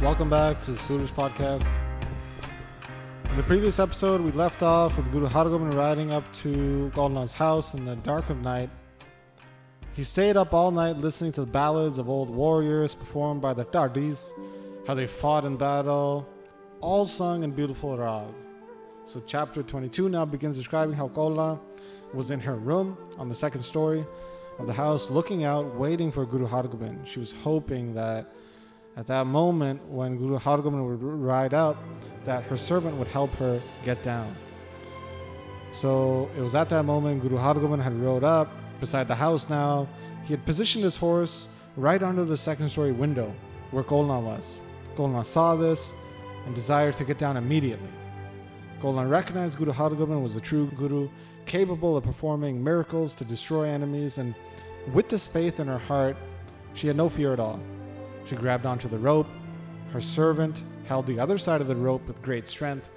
Welcome back to the Suraj Podcast. In the previous episode, we left off with Guru Hargobind riding up to Golna's house in the dark of night. He stayed up all night listening to the ballads of old warriors performed by the Dhadis, how they fought in battle, all sung in beautiful rag. So, chapter 22 now begins describing how Kolna was in her room on the second story of the house, looking out, waiting for Guru Hargobind. She was hoping that at that moment when Guru Hargobind would ride up, that her servant would help her get down. So it was at that moment Guru Hargobind had rode up beside the house now. He had positioned his horse right under the second story window where Kolna was. Kolna saw this and desired to get down immediately. Kolna recognized Guru Hargobind was a true Guru, capable of performing miracles to destroy enemies, and with this faith in her heart, she had no fear at all. She grabbed onto the rope. Her servant held the other side of the rope with great strength,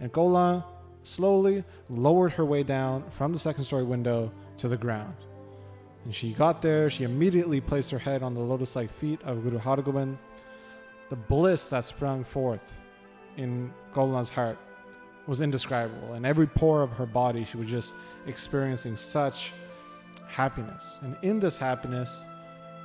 and Kola slowly lowered her way down from the second story window to the ground. And she got there, she immediately placed her head on the lotus like feet of Guru Hargobind. The bliss that sprung forth in Kola's heart was indescribable. In every pore of her body, she was just experiencing such happiness. And in this happiness,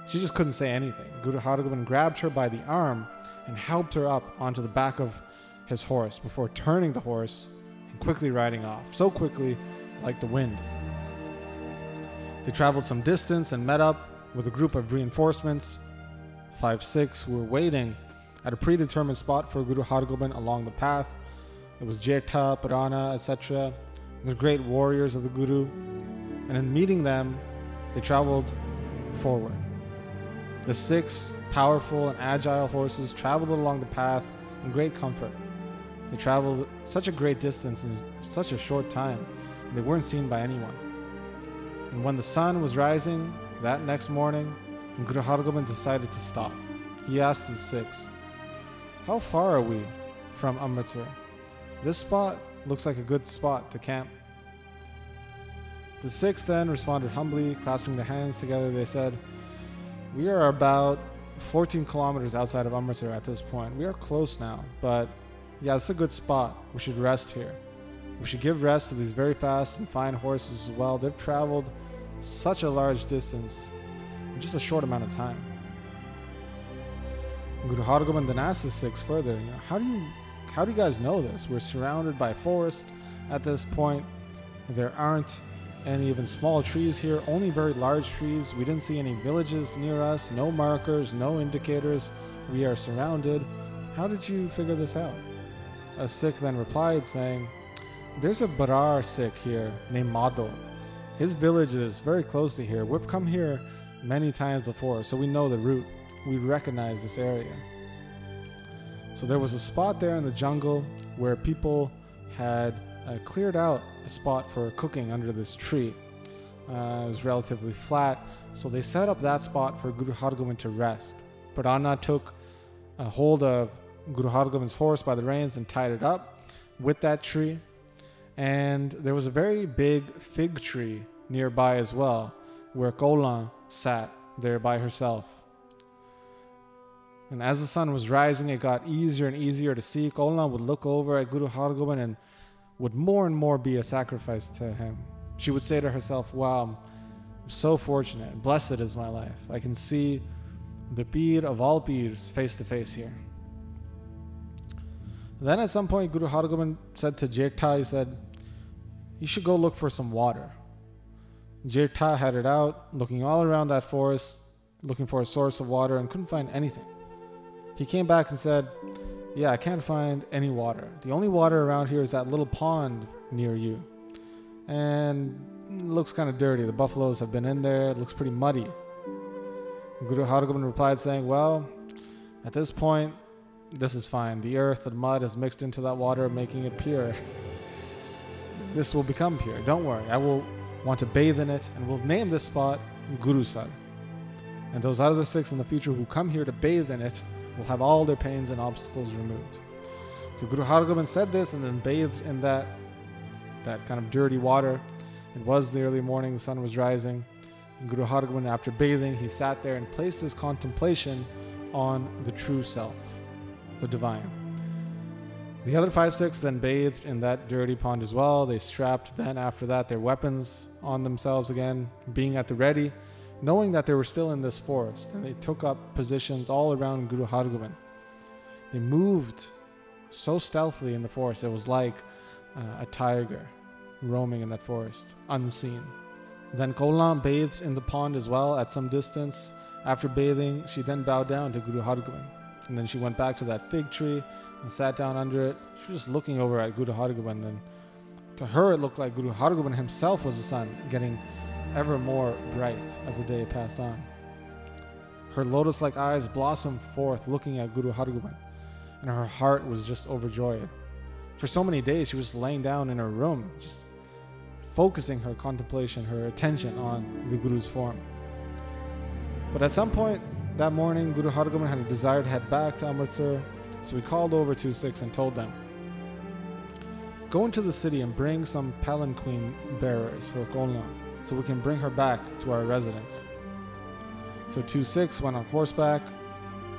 she just couldn't say anything. Guru Hargobind grabbed her by the arm and helped her up onto the back of his horse before turning the horse and quickly riding off, so quickly like the wind. They traveled some distance and met up with a group of reinforcements, 5 Sikhs, who were waiting at a predetermined spot for Guru Hargobind along the path. It was Jetha, Purana, etc., the great warriors of the Guru. And in meeting them, they traveled forward. The Sikhs powerful and agile horses traveled along the path in great comfort. They traveled such a great distance in such a short time, and they weren't seen by anyone. And when the sun was rising that next morning, Guru Hargobind decided to stop. He asked his six, How far are we from Amritsar? This spot looks like a good spot to camp. The Sikhs then responded humbly, clasping their hands together. They said, We are about 14 kilometers outside of Amritsar at this point. We are close now, but yeah, it's a good spot. We should rest here. We should give rest to these very fast and fine horses as well. They've traveled such a large distance in just a short amount of time. Asked the Sikhs further, you know, how do you how do you guys know this? We're surrounded by forest at this point. There aren't any even small trees here, only very large trees. We didn't see any villages near us, no markers, no indicators. We are surrounded. How did you figure this out? A Sikh then replied, saying, There's a Barar Sikh here named Madho. His village is very close to here. We've come here many times before, so we know the route. We recognize this area. So there was a spot there in the jungle where people had uh, cleared out a spot for cooking under this tree. Uh, it was relatively flat, so they set up that spot for Guru Hargobind to rest. Purana took a hold of Guru Hargobind's horse by the reins and tied it up with that tree. And there was a very big fig tree nearby as well, where Kolan sat there by herself. And as the sun was rising, it got easier and easier to see. Kolan would look over at Guru Hargobind and would more and more be a sacrifice to him. She would say to herself, Wow, I'm so fortunate. Blessed is my life. I can see the Peer of all Peers face to face here. Then at some point, Guru Hargobind said to Jetha, he said, You should go look for some water. Jetha headed out, looking all around that forest, looking for a source of water, and couldn't find anything. He came back and said, Yeah, I can't find any water. The only water around here is that little pond near you. And it looks kind of dirty. The buffaloes have been in there. It looks pretty muddy. Guru Hargobind replied, saying, Well, at this point, this is fine. The earth and mud has mixed into that water, making it pure. This will become pure. Don't worry. I will want to bathe in it, and we'll name this spot Gurusar. And those other Sikhs in the future who come here to bathe in it will have all their pains and obstacles removed. So Guru Hargobind said this and then bathed in that that kind of dirty water. It was the early morning, the sun was rising. And Guru Hargobind, after bathing, he sat there and placed his contemplation on the true self, the divine. The other five Sikhs then bathed in that dirty pond as well. They strapped then after that their weapons on themselves again, being at the ready, knowing that they were still in this forest, and they took up positions all around Guru Hargobind. They moved so stealthily in the forest, it was like uh, a tiger roaming in that forest, unseen. Then Kollam bathed in the pond as well at some distance. After bathing, she then bowed down to Guru Hargobind. And then she went back to that fig tree and sat down under it. She was just looking over at Guru Hargobind. And to her, it looked like Guru Hargobind himself was the sun, getting ever more bright as the day passed on. Her lotus like eyes blossomed forth looking at Guru Hargobind, and her heart was just overjoyed. For so many days, she was laying down in her room, just focusing her contemplation, her attention on the Guru's form. But at some point that morning, Guru Hargobind had a desire to head back to Amritsar, so he called over two Sikhs and told them, Go into the city and bring some palanquin bearers for Kolna, so we can bring her back to our residence. So two Sikhs went on horseback.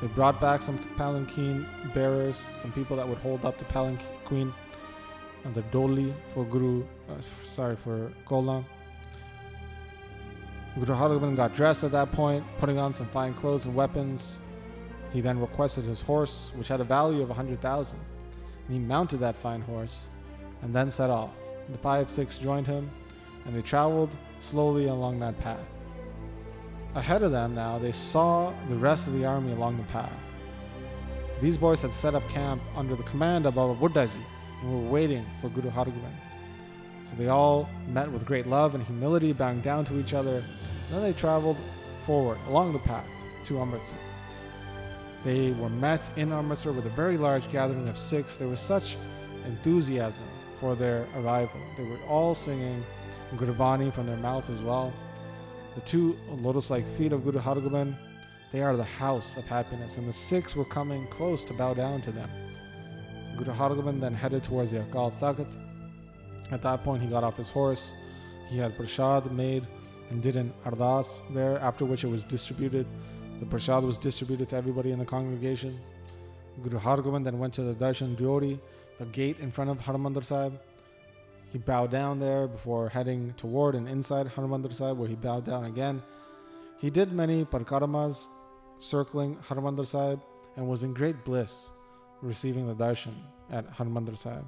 They brought back some palanquin bearers, some people that would hold up the palanquin, and the doli for Guru, uh, sorry, for Kolna. Guru Hargobind got dressed at that point, putting on some fine clothes and weapons. He then requested his horse, which had a value of a hundred thousand, and he mounted that fine horse, and then set off. The five Sikhs joined him, and they traveled slowly along that path. Ahead of them now, they saw the rest of the army along the path. These boys had set up camp under the command of Baba Buddhaji and were waiting for Guru Hargobind. So they all met with great love and humility, bowing down to each other. Then they traveled forward along the path to Amritsar. They were met in Amritsar with a very large gathering of Sikhs. There was such enthusiasm for their arrival. They were all singing Gurbani from their mouths as well. The two lotus-like feet of Guru Hargobind, they are the house of happiness, and the Sikhs were coming close to bow down to them. Guru Hargobind then headed towards the Akal Takht. At that point, he got off his horse. He had prasad made and did an ardas there, after which it was distributed. The prasad was distributed to everybody in the congregation. Guru Hargobind then went to the Darshan Diori, the gate in front of Harmandir Sahib. He bowed down there before heading toward and inside Harmandir Sahib, where he bowed down again. He did many parkaramas circling Harmandir Sahib and was in great bliss receiving the darshan at Harmandir Sahib.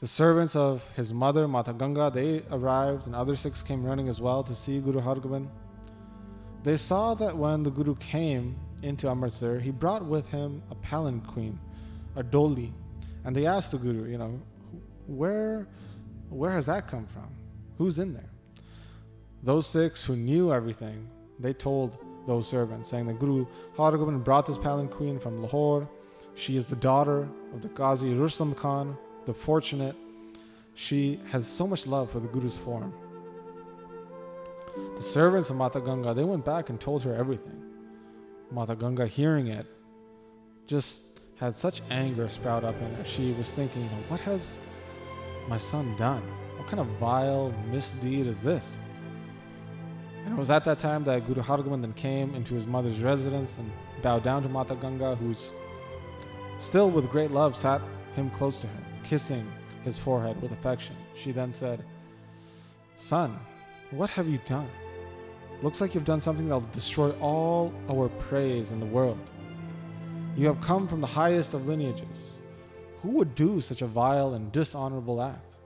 The servants of his mother, Mata Ganga, they arrived, and other Sikhs came running as well to see Guru Hargobind. They saw that when the Guru came into Amritsar, he brought with him a palanquin, a doli, and they asked the Guru, you know, where, where has that come from? Who's in there? Those Sikhs who knew everything, they told those servants, saying that Guru Hargobind brought this palanquin from Lahore. She is the daughter of the Qazi Rustam Khan, the fortunate. She has so much love for the Guru's form. The servants of Mata Ganga, they went back and told her everything. Mata Ganga, hearing it, just had such anger sprout up in her. She was thinking, you know, what has my son done? What kind of vile misdeed is this? And it was at that time that Guru Hargobind then came into his mother's residence and bowed down to Mata Ganga, who's still with great love sat him close to her, kissing his forehead with affection. She then said, Son, what have you done? Looks like you've done something that will destroy all our praise in the world. You have come from the highest of lineages. Who would do such a vile and dishonorable act?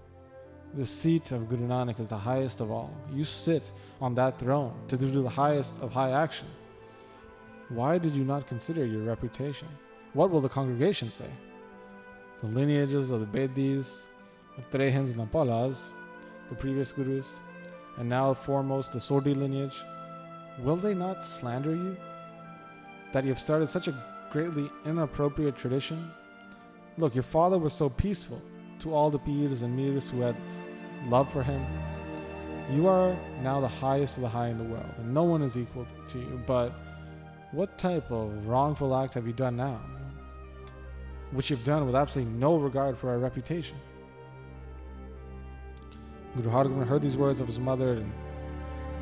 The seat of Guru Nanak is the highest of all. You sit on that throne to do the highest of high action. Why did you not consider your reputation? What will the congregation say? The lineages of the Bedis, the Trehans and the Bhallas, the previous gurus, and now foremost the Sodhi lineage, will they not slander you? That you have started such a greatly inappropriate tradition? Look, your father was so peaceful to all the Pirs and Mirs who had love for him. You are now the highest of the high in the world, and no one is equal to you. But what type of wrongful act have you done now? which you've done with absolutely no regard for our reputation. Guru Hargobind heard these words of his mother and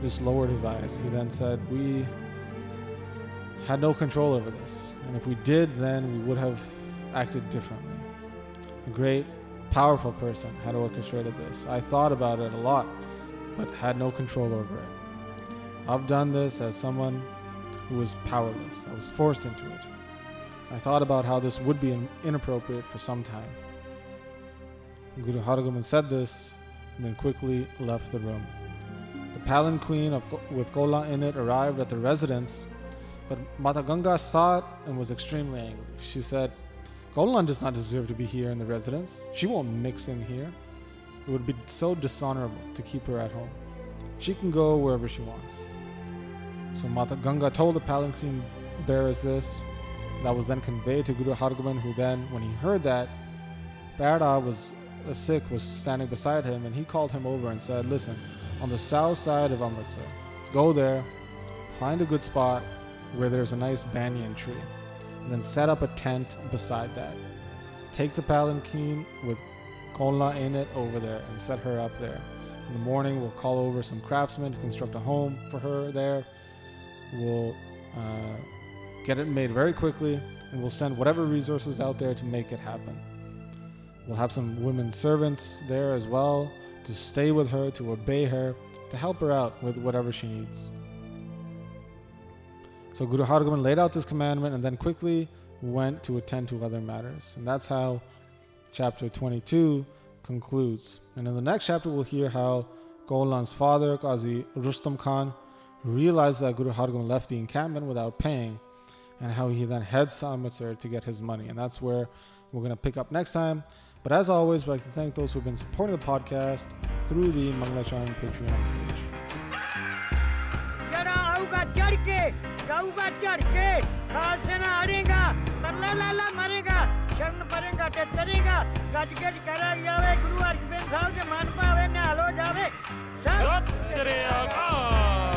just lowered his eyes. He then said, We had no control over this, and if we did, then we would have acted differently. A great, powerful person had orchestrated this. I thought about it a lot, but had no control over it. I've done this as someone who was powerless. I was forced into it. I thought about how this would be inappropriate for some time. Guru Hargobind said this and then quickly left the room. The palanquin of, with Kola in it arrived at the residence, but Mata Ganga saw it and was extremely angry. She said, Golan does not deserve to be here in the residence. She won't mix in here. It would be so dishonorable to keep her at home. She can go wherever she wants. So Mata Ganga told the palanquin bearers this. That was then conveyed to Guru Hargobind, who then, when he heard that, Parda was uh, a Sikh was standing beside him, and he called him over and said, "Listen, on the south side of Amritsar, go there, find a good spot where there's a nice banyan tree, then set up a tent beside that. Take the palanquin with Konla in it over there and set her up there. In the morning, we'll call over some craftsmen to construct a home for her there. We'll uh, get it made very quickly, and we'll send whatever resources out there to make it happen. We'll have some women servants there as well to stay with her, to obey her, to help her out with whatever she needs. So Guru Hargobind laid out this commandment and then quickly went to attend to other matters. And that's how chapter 22 concludes. And in the next chapter, we'll hear how Golan's father, Qazi Rustam Khan, realized that Guru Hargobind left the encampment without paying and how he then heads to Amritsar to get his money. And that's where we're going to pick up next time. But as always, we'd like to thank those who've been supporting the podcast through the Mangalachan Patreon page. गऊगा चढ़ के गऊगा चढ़ के खालसा हरेगा तरला लाला मरेगा, शरण परेगा ते तरेगा गज गज करा जावे गुरु अर्जन साहब के मन पावे ना हलो जावे। सब श्री अकाल